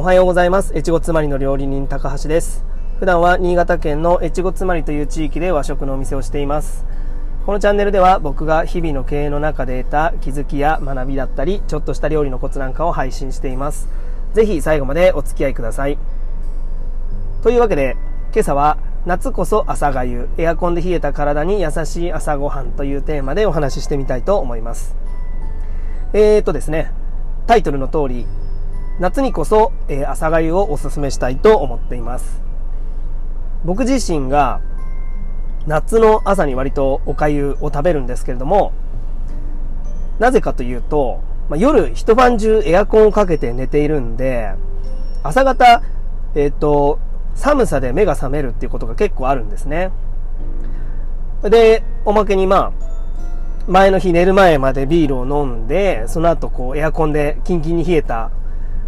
おはようございます。越後つまりの料理人高橋です。普段は新潟県の越後つまりという地域で和食のお店をしています。このチャンネルでは僕が日々の経営の中で得た気づきや学びだったり、ちょっとした料理のコツなんかを配信しています。ぜひ最後までお付き合いください。というわけで、今朝は夏こそ朝がゆ、エアコンで冷えた体に優しい朝ごはんというテーマでお話ししてみたいと思います。えーとですね、タイトルの通り、夏にこそ、えー、朝がゆをおすすめしたいと思っています。僕自身が夏の朝に割とおかゆを食べるんですけれども、なぜかというと、まあ、夜一晩中エアコンをかけて寝ているんで、朝方、えっ、と、寒さで目が覚めるっていうことが結構あるんですね。で、おまけにまあ、前の日寝る前までビールを飲んで、その後こうエアコンでキンキンに冷えた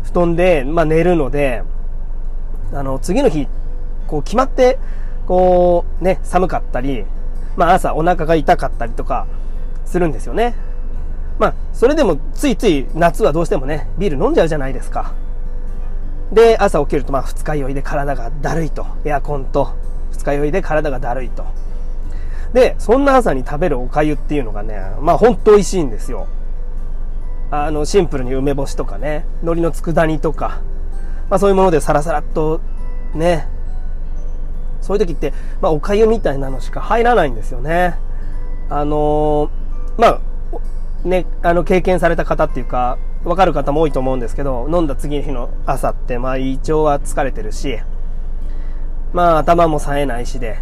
布団で、まあ、寝るので、あの、次の日、こう決まって、こうね、寒かったり、まあ朝お腹が痛かったりとかするんですよね。まあ、それでもついつい夏はどうしてもね、ビール飲んじゃうじゃないですか。で、朝起きるとまあ二日酔いで体がだるいと。エアコンと二日酔いで体がだるいと。で、そんな朝に食べるお粥っていうのがね、まあ本当美味しいんですよ。あの、シンプルに梅干しとかね、海苔の佃煮とか、まあそういうものでサラサラっとね、そういう時って、まあお粥みたいなのしか入らないんですよね。あのー、まあ、ね、あの、経験された方っていうか、わかる方も多いと思うんですけど、飲んだ次の日の朝って、まあ胃腸は疲れてるし、まあ頭も冴えないしで、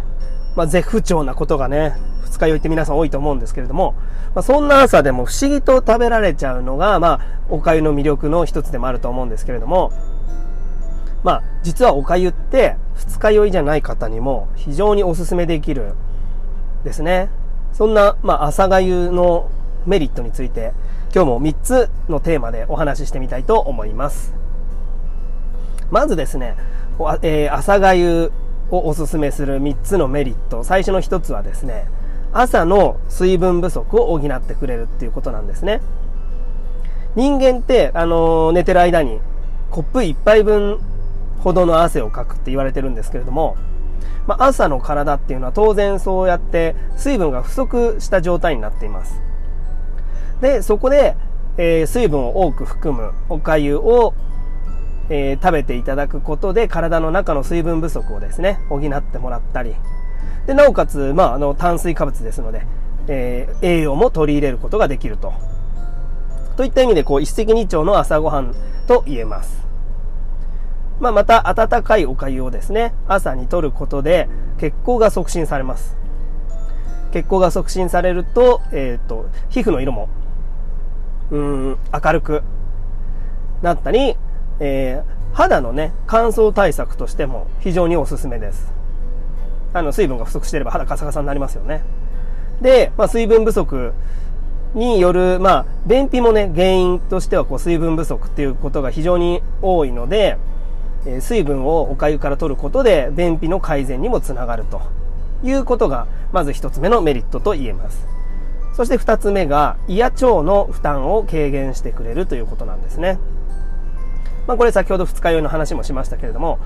まあ絶不調なことがね、二日酔いって皆さん多いと思うんですけれども、まあそんな朝でも不思議と食べられちゃうのが、まあお粥の魅力の一つでもあると思うんですけれども、まあ実はお粥って二日酔いじゃない方にも非常におすすめできるですね。そんな、まあ朝粥のメリットについて今日も3つのテーマでお話ししてみたいと思います。まずですね、えー、朝がゆをおすすめする3つのメリット。最初の1つはですね、朝の水分不足を補ってくれるっていうことなんですね。人間って、あのー、寝てる間にコップ1杯分ほどの汗をかくって言われてるんですけれども、まあ、朝の体っていうのは当然そうやって水分が不足した状態になっています。で、そこで、えー、水分を多く含むお粥を、えー、食べていただくことで体の中の水分不足をですね、補ってもらったり、で、なおかつ、まあ、あの、炭水化物ですので、えー、栄養も取り入れることができると。といった意味で、こう、一石二鳥の朝ごはんと言えます。まあ、また、温かいお粥をですね、朝に摂ることで、血行が促進されます。血行が促進されると、えっ、と、皮膚の色もうん、明るくなったり、えー、肌のね、乾燥対策としても非常におすすめです。あの、水分が不足していれば肌カサカサになりますよね。で、まあ、水分不足による、まあ、便秘もね、原因としてはこう水分不足っていうことが非常に多いので、えー、水分をお粥から取ることで便秘の改善にもつながるということが、まず一つ目のメリットと言えます。そして二つ目が、胃や腸の負担を軽減してくれるということなんですね。まあこれ先ほど二日酔いの話もしましたけれども、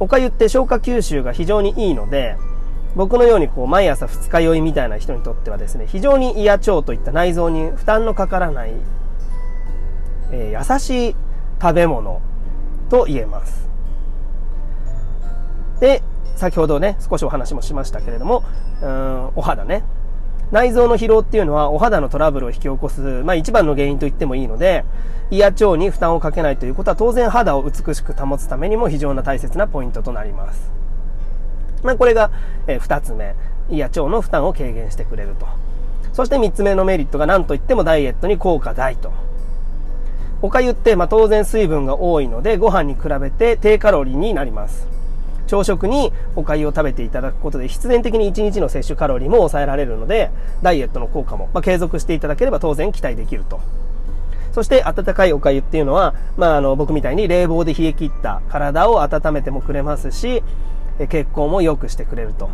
おかゆって消化吸収が非常にいいので、僕のようにこう毎朝二日酔いみたいな人にとってはですね、非常に胃や腸といった内臓に負担のかからない、えー、優しい食べ物と言えます。で、先ほどね、少しお話もしましたけれども、うん、お肌ね。内臓の疲労っていうのはお肌のトラブルを引き起こす、まあ一番の原因と言ってもいいので、胃や腸に負担をかけないということは当然肌を美しく保つためにも非常な大切なポイントとなります。まあこれが、えー、二つ目。胃や腸の負担を軽減してくれると。そして三つ目のメリットが何と言ってもダイエットに効果大と。おかゆって、まあ当然水分が多いのでご飯に比べて低カロリーになります。朝食にお粥を食べていただくことで必然的に1日の摂取カロリーも抑えられるので、ダイエットの効果も、まあ、継続していただければ当然期待できると。そして温かいお粥っていうのは、まあ、あの僕みたいに冷房で冷え切った体を温めてもくれますし、血行も良くしてくれると。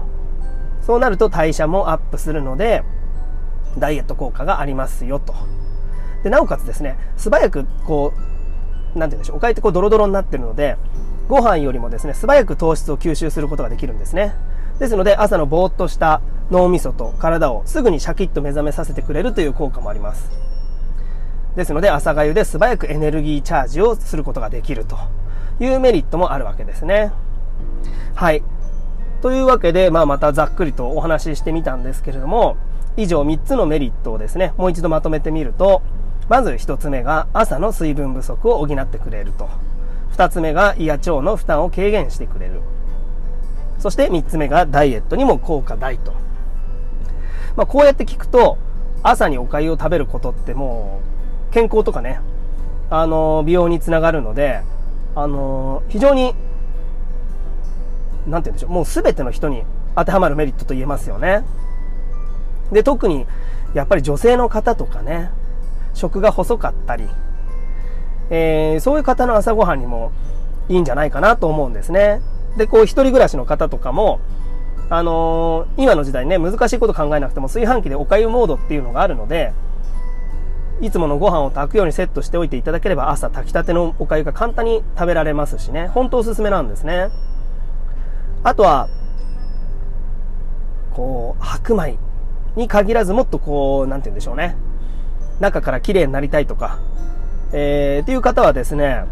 そうなると代謝もアップするので、ダイエット効果がありますよと。で、なおかつですね、素早くこう、なんて言うんでしょう、おかゆってこうドロドロになってるので、ご飯よりもですね、素早く糖質を吸収することができるんですね。ですので、朝のぼーっとした脳みそと体をすぐにシャキッと目覚めさせてくれるという効果もあります。ですので、朝粥で素早くエネルギーチャージをすることができるというメリットもあるわけですね。はい。というわけで、まあ、またざっくりとお話ししてみたんですけれども、以上3つのメリットをですね、もう一度まとめてみると、まず1つ目が朝の水分不足を補ってくれると。2つ目が胃や腸の負担を軽減してくれる。そして3つ目がダイエットにも効果大と。まあ、こうやって聞くと、朝にお粥を食べることってもう、健康とかね、あの、美容につながるので、あの、非常に、なんて言うんでしょう、もう全ての人に当てはまるメリットと言えますよね。で、特に、やっぱり女性の方とかね、食が細かったり、えー、そういう方の朝ごはんにもいいんじゃないかなと思うんですね。で、こう、一人暮らしの方とかも、あのー、今の時代ね、難しいこと考えなくても炊飯器でおかゆモードっていうのがあるので、いつものご飯を炊くようにセットしておいていただければ朝炊きたてのおかゆが簡単に食べられますしね、本当おすすめなんですね。あとは、こう、白米に限らずもっとこう、なんて言うんでしょうね。中から綺麗になりたいとか、えー、っていう方はですね、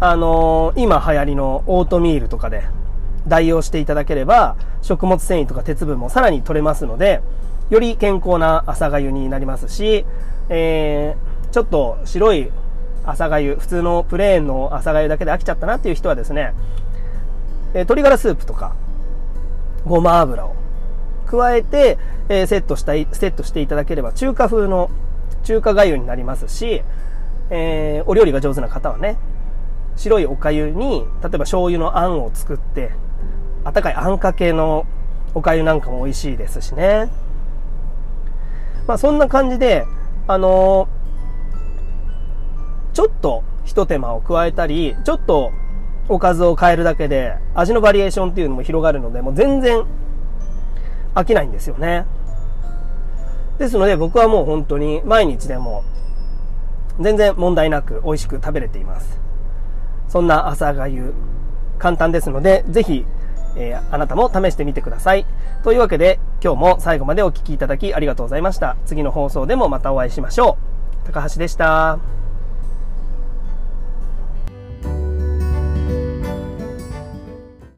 あのー、今流行りのオートミールとかで代用していただければ、食物繊維とか鉄分もさらに取れますので、より健康な朝粥になりますし、えー、ちょっと白い朝粥、普通のプレーンの朝粥だけで飽きちゃったなっていう人はですね、え鶏ガラスープとか、ごま油を加えて、えー、セットしたい、セットしていただければ中華風の中華粥になりますし、えー、お料理が上手な方はね、白いお粥に、例えば醤油のあんを作って、温かいあんかけのお粥なんかも美味しいですしね。まあそんな感じで、あのー、ちょっと一手間を加えたり、ちょっとおかずを変えるだけで味のバリエーションっていうのも広がるので、もう全然飽きないんですよね。ですので僕はもう本当に毎日でも全然問題なく美味しく食べれています。そんな朝がゆ、簡単ですので、ぜひ、えー、あなたも試してみてください。というわけで、今日も最後までお聴きいただきありがとうございました。次の放送でもまたお会いしましょう。高橋でした。